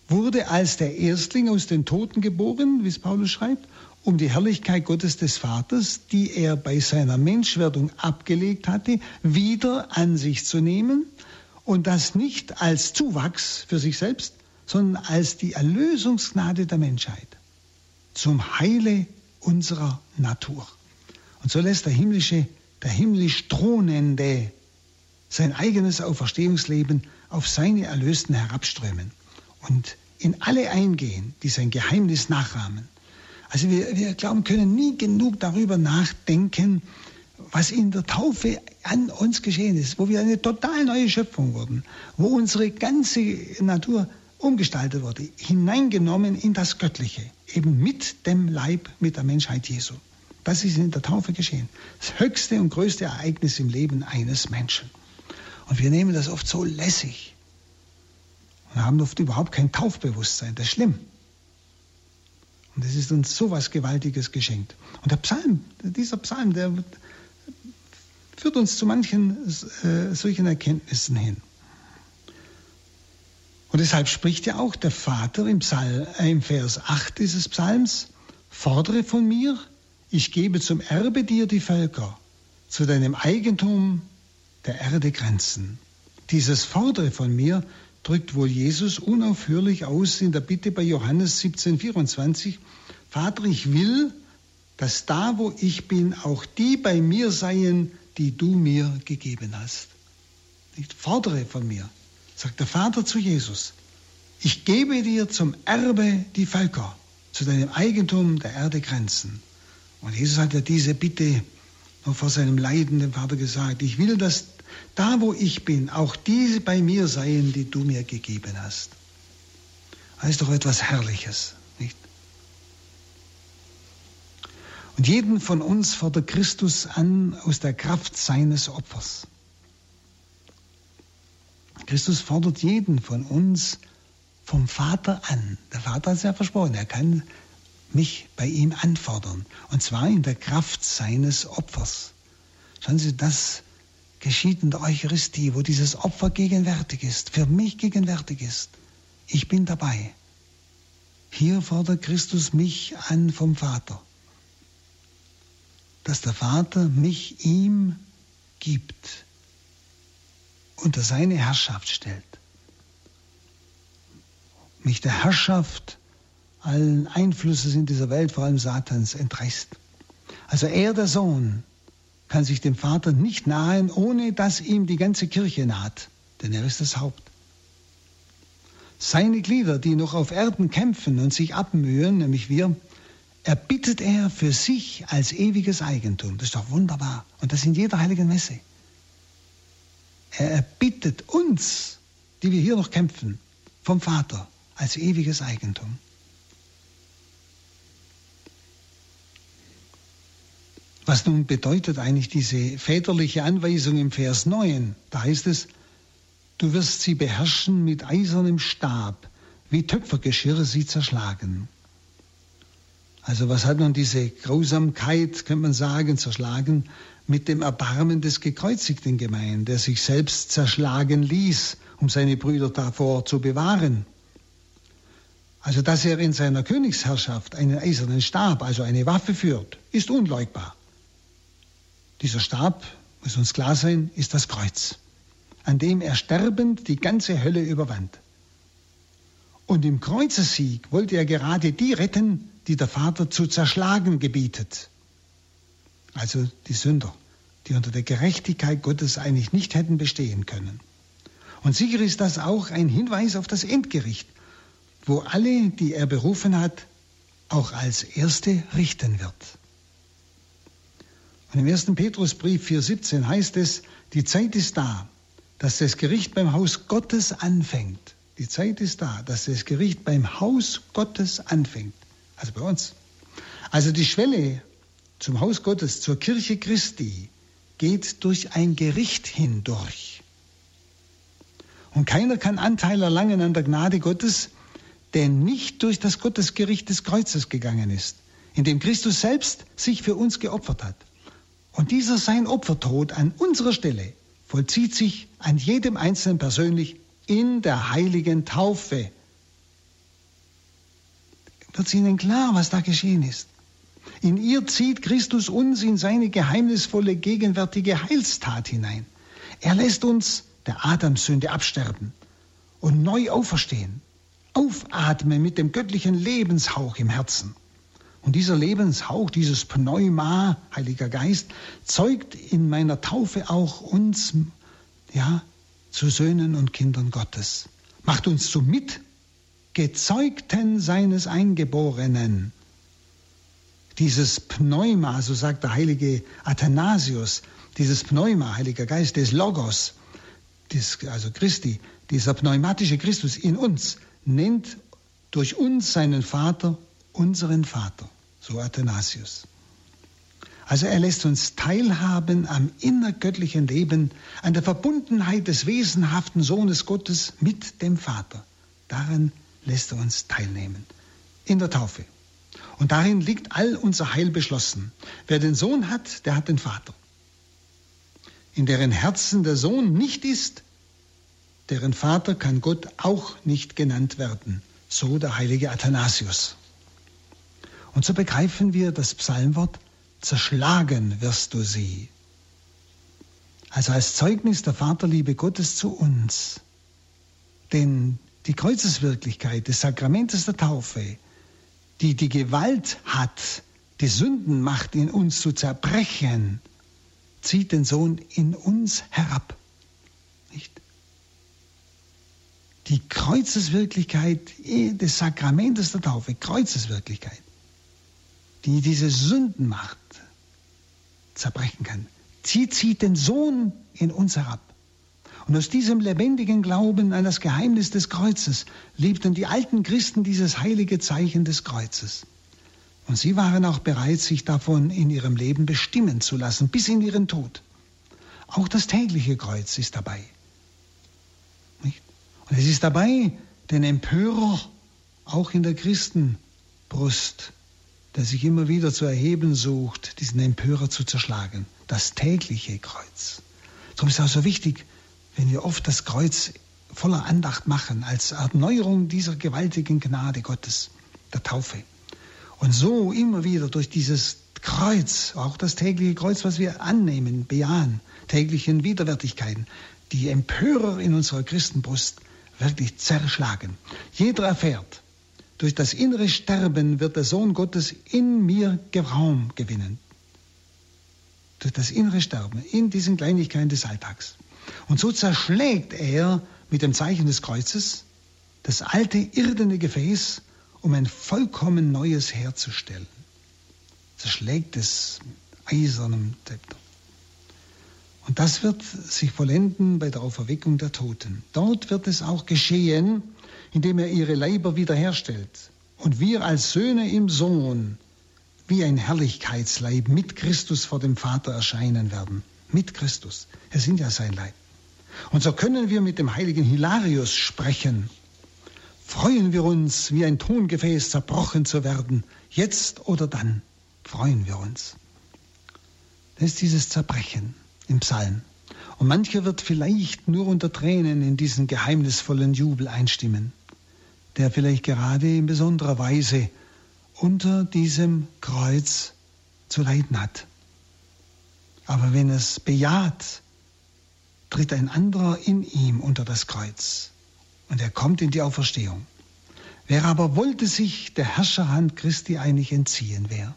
Speaker 2: wurde als der Erstling aus den Toten geboren, wie es Paulus schreibt, um die Herrlichkeit Gottes des Vaters, die er bei seiner Menschwerdung abgelegt hatte, wieder an sich zu nehmen und das nicht als Zuwachs für sich selbst, sondern als die Erlösungsgnade der Menschheit zum Heile unserer Natur. Und so lässt der himmlische der himmlisch Thronende sein eigenes Auferstehungsleben auf seine Erlösten herabströmen und in alle eingehen, die sein Geheimnis nachrahmen. Also wir, wir glauben, können nie genug darüber nachdenken, was in der Taufe an uns geschehen ist, wo wir eine total neue Schöpfung wurden, wo unsere ganze Natur umgestaltet wurde, hineingenommen in das Göttliche, eben mit dem Leib, mit der Menschheit Jesu. Das ist in der Taufe geschehen. Das höchste und größte Ereignis im Leben eines Menschen. Und wir nehmen das oft so lässig und haben oft überhaupt kein Taufbewusstsein. Das ist schlimm. Und es ist uns so was Gewaltiges geschenkt. Und der Psalm, dieser Psalm, der führt uns zu manchen äh, solchen Erkenntnissen hin. Und deshalb spricht ja auch der Vater im, Psalm, äh, im Vers 8 dieses Psalms, fordere von mir, ich gebe zum Erbe dir die Völker, zu deinem Eigentum der Erde Grenzen. Dieses Fordere von mir drückt wohl Jesus unaufhörlich aus in der Bitte bei Johannes 17, 24. Vater, ich will, dass da, wo ich bin, auch die bei mir seien, die du mir gegeben hast. Ich fordere von mir, sagt der Vater zu Jesus, ich gebe dir zum Erbe die Völker, zu deinem Eigentum der Erde Grenzen. Und Jesus hat ja diese Bitte noch vor seinem Leiden dem Vater gesagt, ich will, dass da, wo ich bin, auch diese bei mir seien, die du mir gegeben hast. Das ist doch etwas Herrliches, nicht? Und jeden von uns fordert Christus an aus der Kraft seines Opfers. Christus fordert jeden von uns vom Vater an. Der Vater hat es ja versprochen, er kann mich bei ihm anfordern. Und zwar in der Kraft seines Opfers. Schauen Sie, das geschieht in der Eucharistie, wo dieses Opfer gegenwärtig ist, für mich gegenwärtig ist. Ich bin dabei. Hier fordert Christus mich an vom Vater dass der Vater mich ihm gibt, unter seine Herrschaft stellt, mich der Herrschaft allen Einflusses in dieser Welt, vor allem Satans, entreißt. Also er, der Sohn, kann sich dem Vater nicht nahen, ohne dass ihm die ganze Kirche naht, denn er ist das Haupt. Seine Glieder, die noch auf Erden kämpfen und sich abmühen, nämlich wir, erbittet er für sich als ewiges Eigentum. Das ist doch wunderbar. Und das in jeder heiligen Messe. Er erbittet uns, die wir hier noch kämpfen, vom Vater als ewiges Eigentum. Was nun bedeutet eigentlich diese väterliche Anweisung im Vers 9? Da heißt es, du wirst sie beherrschen mit eisernem Stab, wie Töpfergeschirre sie zerschlagen. Also was hat nun diese Grausamkeit, könnte man sagen, zerschlagen, mit dem Erbarmen des Gekreuzigten gemeint, der sich selbst zerschlagen ließ, um seine Brüder davor zu bewahren? Also dass er in seiner Königsherrschaft einen eisernen Stab, also eine Waffe führt, ist unleugbar. Dieser Stab, muss uns klar sein, ist das Kreuz, an dem er sterbend die ganze Hölle überwand. Und im Kreuzessieg wollte er gerade die retten, die der Vater zu zerschlagen gebietet. Also die Sünder, die unter der Gerechtigkeit Gottes eigentlich nicht hätten bestehen können. Und sicher ist das auch ein Hinweis auf das Endgericht, wo alle, die er berufen hat, auch als Erste richten wird. Und im 1. Petrusbrief 4.17 heißt es, die Zeit ist da, dass das Gericht beim Haus Gottes anfängt. Die Zeit ist da, dass das Gericht beim Haus Gottes anfängt also bei uns. Also die Schwelle zum Haus Gottes, zur Kirche Christi, geht durch ein Gericht hindurch. Und keiner kann Anteil erlangen an der Gnade Gottes, der nicht durch das Gottesgericht des Kreuzes gegangen ist, in dem Christus selbst sich für uns geopfert hat. Und dieser sein Opfertod an unserer Stelle vollzieht sich an jedem Einzelnen persönlich in der heiligen Taufe, wird es ihnen klar, was da geschehen ist. In ihr zieht Christus uns in seine geheimnisvolle gegenwärtige Heilstat hinein. Er lässt uns der Adamssünde absterben und neu auferstehen, aufatmen mit dem göttlichen Lebenshauch im Herzen. Und dieser Lebenshauch, dieses Pneuma, Heiliger Geist, zeugt in meiner Taufe auch uns, ja, zu Söhnen und Kindern Gottes. Macht uns zu Mit Gezeugten seines Eingeborenen. Dieses Pneuma, so sagt der heilige Athanasius, dieses Pneuma, Heiliger Geist des Logos, des, also Christi, dieser pneumatische Christus in uns, nennt durch uns seinen Vater unseren Vater, so Athanasius. Also er lässt uns teilhaben am innergöttlichen Leben, an der Verbundenheit des wesenhaften Sohnes Gottes mit dem Vater. Darin lässt er uns teilnehmen. In der Taufe. Und darin liegt all unser Heil beschlossen. Wer den Sohn hat, der hat den Vater. In deren Herzen der Sohn nicht ist, deren Vater kann Gott auch nicht genannt werden. So der heilige Athanasius. Und so begreifen wir das Psalmwort, zerschlagen wirst du sie. Also als Zeugnis der Vaterliebe Gottes zu uns. Denn die Kreuzeswirklichkeit des Sakramentes der Taufe, die die Gewalt hat, die Sündenmacht in uns zu zerbrechen, zieht den Sohn in uns herab. Nicht? Die Kreuzeswirklichkeit des Sakramentes der Taufe, Kreuzeswirklichkeit, die diese Sündenmacht zerbrechen kann, sie zieht den Sohn in uns herab. Und aus diesem lebendigen Glauben an das Geheimnis des Kreuzes liebten die alten Christen dieses heilige Zeichen des Kreuzes. Und sie waren auch bereit, sich davon in ihrem Leben bestimmen zu lassen, bis in ihren Tod. Auch das tägliche Kreuz ist dabei. Nicht? Und es ist dabei, den Empörer auch in der Christenbrust, der sich immer wieder zu erheben sucht, diesen Empörer zu zerschlagen. Das tägliche Kreuz. Darum ist es auch so wichtig, wenn wir oft das Kreuz voller Andacht machen, als Erneuerung dieser gewaltigen Gnade Gottes, der Taufe. Und so immer wieder durch dieses Kreuz, auch das tägliche Kreuz, was wir annehmen, bejahen, täglichen Widerwärtigkeiten, die Empörer in unserer Christenbrust wirklich zerschlagen. Jeder erfährt, durch das innere Sterben wird der Sohn Gottes in mir Raum gewinnen. Durch das innere Sterben, in diesen Kleinigkeiten des Alltags. Und so zerschlägt er mit dem Zeichen des Kreuzes das alte irdene Gefäß um ein vollkommen neues herzustellen. Zerschlägt es eisernem Zepter. Und das wird sich vollenden bei der Auferweckung der Toten. Dort wird es auch geschehen, indem er ihre Leiber wiederherstellt. Und wir als Söhne im Sohn wie ein Herrlichkeitsleib mit Christus vor dem Vater erscheinen werden. Mit Christus. Wir sind ja sein Leib. Und so können wir mit dem heiligen Hilarius sprechen freuen wir uns, wie ein Tongefäß zerbrochen zu werden. Jetzt oder dann freuen wir uns. Das ist dieses Zerbrechen im Psalm. Und mancher wird vielleicht nur unter Tränen in diesen geheimnisvollen Jubel einstimmen, der vielleicht gerade in besonderer Weise unter diesem Kreuz zu leiden hat. Aber wenn es bejaht, tritt ein anderer in ihm unter das Kreuz und er kommt in die Auferstehung. Wer aber wollte sich der Herrscherhand Christi eigentlich entziehen, wer?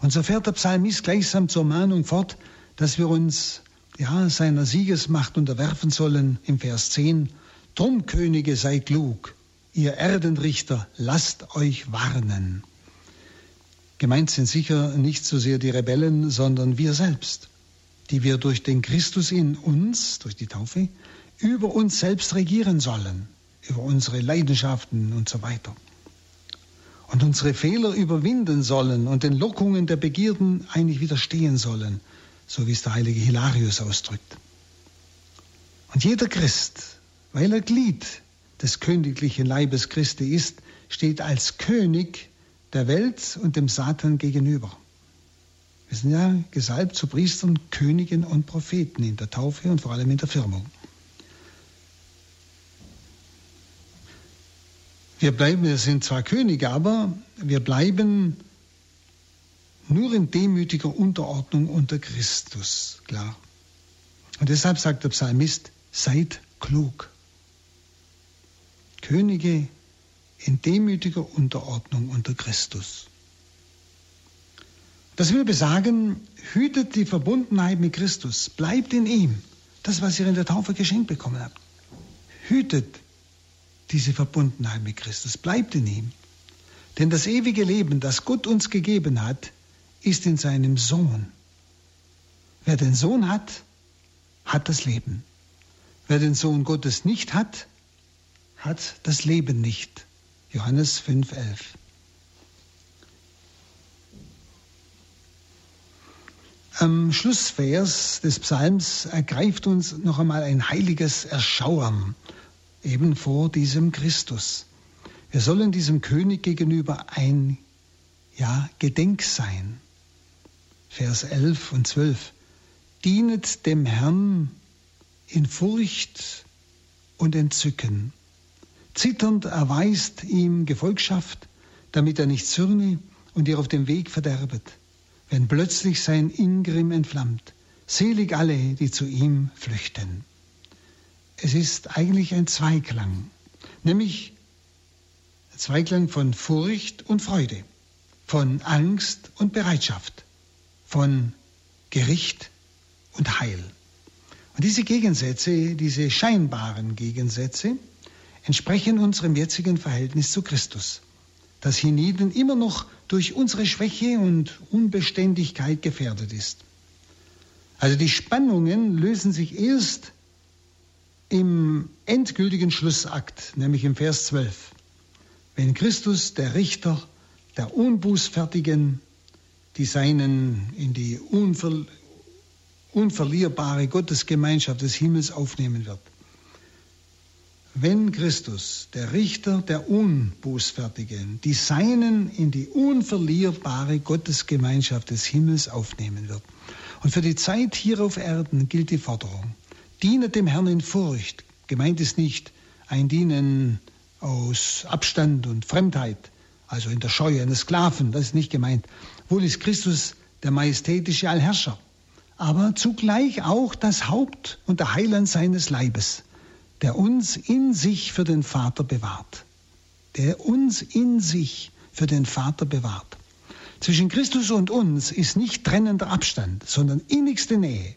Speaker 2: Und so fährt der Psalmist gleichsam zur Mahnung fort, dass wir uns ja, seiner Siegesmacht unterwerfen sollen im Vers 10. Drum, Könige, seid klug, ihr Erdenrichter, lasst euch warnen. Gemeint sind sicher nicht so sehr die Rebellen, sondern wir selbst, die wir durch den Christus in uns, durch die Taufe, über uns selbst regieren sollen, über unsere Leidenschaften und so weiter. Und unsere Fehler überwinden sollen und den Lockungen der Begierden eigentlich widerstehen sollen, so wie es der heilige Hilarius ausdrückt. Und jeder Christ, weil er Glied des königlichen Leibes Christi ist, steht als König der Welt und dem Satan gegenüber. Wir sind ja gesalbt zu Priestern, Königen und Propheten in der Taufe und vor allem in der Firmung. Wir bleiben, wir sind zwar Könige, aber wir bleiben nur in demütiger Unterordnung unter Christus, klar. Und deshalb sagt der Psalmist, seid klug. Könige in demütiger Unterordnung unter Christus. Das will besagen, hütet die Verbundenheit mit Christus, bleibt in ihm. Das, was ihr in der Taufe geschenkt bekommen habt. Hütet diese Verbundenheit mit Christus. Bleibt in ihm. Denn das ewige Leben, das Gott uns gegeben hat, ist in seinem Sohn. Wer den Sohn hat, hat das Leben. Wer den Sohn Gottes nicht hat, hat das Leben nicht. Johannes 5,11. Am Schlussvers des Psalms ergreift uns noch einmal ein heiliges Erschauern eben vor diesem Christus. Wir sollen diesem König gegenüber ein ja, Gedenk sein. Vers 11 und 12. Dienet dem Herrn in Furcht und Entzücken. Zitternd erweist ihm Gefolgschaft, damit er nicht zürne und ihr auf dem Weg verderbet, wenn plötzlich sein Ingrimm entflammt. Selig alle, die zu ihm flüchten. Es ist eigentlich ein Zweiklang, nämlich ein Zweiklang von Furcht und Freude, von Angst und Bereitschaft, von Gericht und Heil. Und diese Gegensätze, diese scheinbaren Gegensätze, entsprechen unserem jetzigen Verhältnis zu Christus, das hienieden immer noch durch unsere Schwäche und Unbeständigkeit gefährdet ist. Also die Spannungen lösen sich erst im endgültigen Schlussakt, nämlich im Vers 12. Wenn Christus, der Richter der Unbußfertigen, die Seinen in die unver unverlierbare Gottesgemeinschaft des Himmels aufnehmen wird. Wenn Christus, der Richter der Unbußfertigen, die Seinen in die unverlierbare Gottesgemeinschaft des Himmels aufnehmen wird. Und für die Zeit hier auf Erden gilt die Forderung, dienet dem Herrn in Furcht. Gemeint ist nicht ein Dienen aus Abstand und Fremdheit, also in der Scheu eines Sklaven, das ist nicht gemeint. Wohl ist Christus der majestätische Allherrscher, aber zugleich auch das Haupt und der Heiland seines Leibes der uns in sich für den Vater bewahrt. Der uns in sich für den Vater bewahrt. Zwischen Christus und uns ist nicht trennender Abstand, sondern innigste Nähe,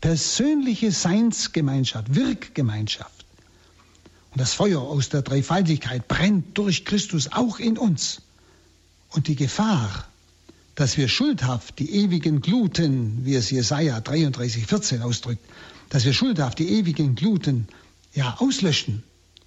Speaker 2: persönliche Seinsgemeinschaft, Wirkgemeinschaft. Und das Feuer aus der Dreifaltigkeit brennt durch Christus auch in uns. Und die Gefahr, dass wir schuldhaft die ewigen Gluten, wie es Jesaja 33, 14 ausdrückt, dass wir schuldhaft die ewigen Gluten ja, auslöschen,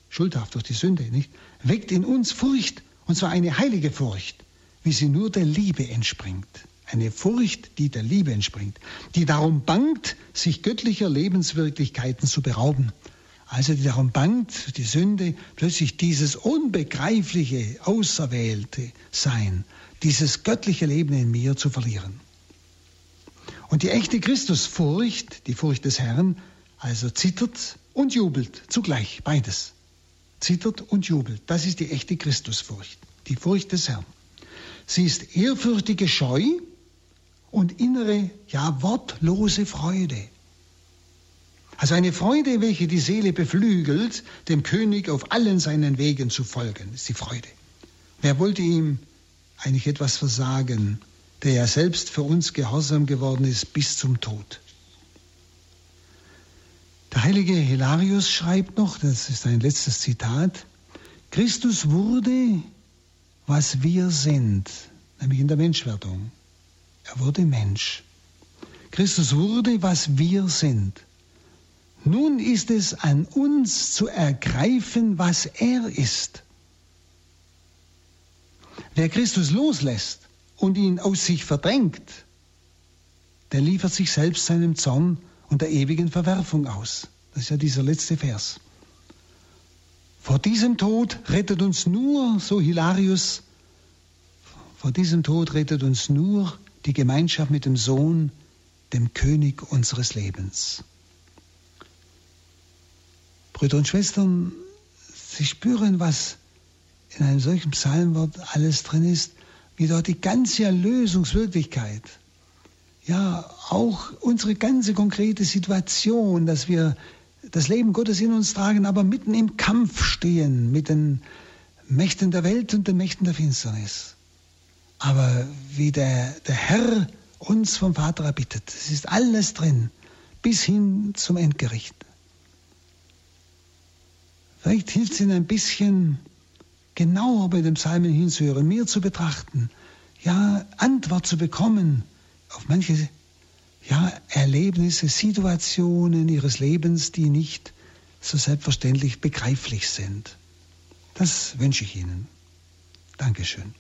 Speaker 2: schuldhaft durch die Sünde, nicht, weckt in uns Furcht, und zwar eine heilige Furcht, wie sie nur der Liebe entspringt. Eine Furcht, die der Liebe entspringt, die darum bangt, sich göttlicher Lebenswirklichkeiten zu berauben. Also die darum bangt, die Sünde, plötzlich dieses unbegreifliche, auserwählte Sein, dieses göttliche Leben in mir zu verlieren. Und die echte Christusfurcht, die Furcht des Herrn, also zittert und jubelt zugleich, beides. Zittert und jubelt. Das ist die echte Christusfurcht, die Furcht des Herrn. Sie ist ehrfürchtige Scheu und innere, ja wortlose Freude. Also eine Freude, welche die Seele beflügelt, dem König auf allen seinen Wegen zu folgen, ist die Freude. Wer wollte ihm eigentlich etwas versagen, der ja selbst für uns gehorsam geworden ist bis zum Tod? Der heilige Hilarius schreibt noch, das ist ein letztes Zitat, Christus wurde, was wir sind, nämlich in der Menschwerdung. Er wurde Mensch. Christus wurde, was wir sind. Nun ist es an uns zu ergreifen, was er ist. Wer Christus loslässt und ihn aus sich verdrängt, der liefert sich selbst seinem Zorn und der ewigen Verwerfung aus. Das ist ja dieser letzte Vers. Vor diesem Tod rettet uns nur, so Hilarius, vor diesem Tod rettet uns nur die Gemeinschaft mit dem Sohn, dem König unseres Lebens. Brüder und Schwestern, Sie spüren, was in einem solchen Psalmwort alles drin ist, wie dort die ganze Erlösungswirklichkeit ja auch unsere ganze konkrete Situation, dass wir das Leben Gottes in uns tragen, aber mitten im Kampf stehen mit den Mächten der Welt und den Mächten der Finsternis. Aber wie der, der Herr uns vom Vater erbittet, es ist alles drin, bis hin zum Endgericht. Vielleicht hilft es Ihnen ein bisschen genauer bei dem Psalmen hinzuhören, mehr zu betrachten, ja, Antwort zu bekommen auf manche ja, Erlebnisse, Situationen ihres Lebens, die nicht so selbstverständlich begreiflich sind. Das wünsche ich Ihnen. Dankeschön.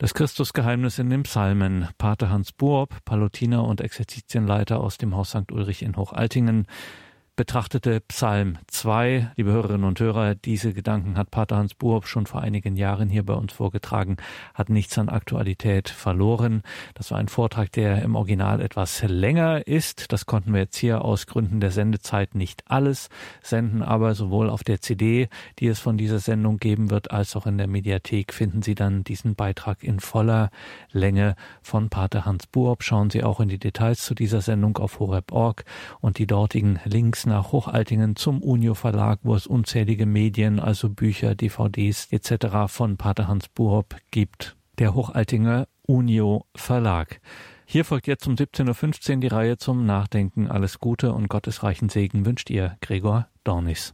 Speaker 1: Das Christusgeheimnis in den Psalmen. Pater Hans Buob, Palutiner und Exerzitienleiter aus dem Haus St. Ulrich in Hochaltingen, betrachtete Psalm 2. Liebe Hörerinnen und Hörer, diese Gedanken hat Pater Hans Buob schon vor einigen Jahren hier bei uns vorgetragen, hat nichts an Aktualität verloren. Das war ein Vortrag, der im Original etwas länger ist. Das konnten wir jetzt hier aus Gründen der Sendezeit nicht alles senden, aber sowohl auf der CD, die es von dieser Sendung geben wird, als auch in der Mediathek finden Sie dann diesen Beitrag in voller Länge von Pater Hans Buob. Schauen Sie auch in die Details zu dieser Sendung auf horeb.org und die dortigen Links nach Hochaltingen zum Unio Verlag, wo es unzählige Medien, also Bücher, DVDs etc. von Pater Hans Buob gibt. Der Hochaltinger Unio Verlag. Hier folgt jetzt um 17.15 Uhr die Reihe zum Nachdenken. Alles Gute und Gottes reichen Segen wünscht ihr, Gregor Dornis.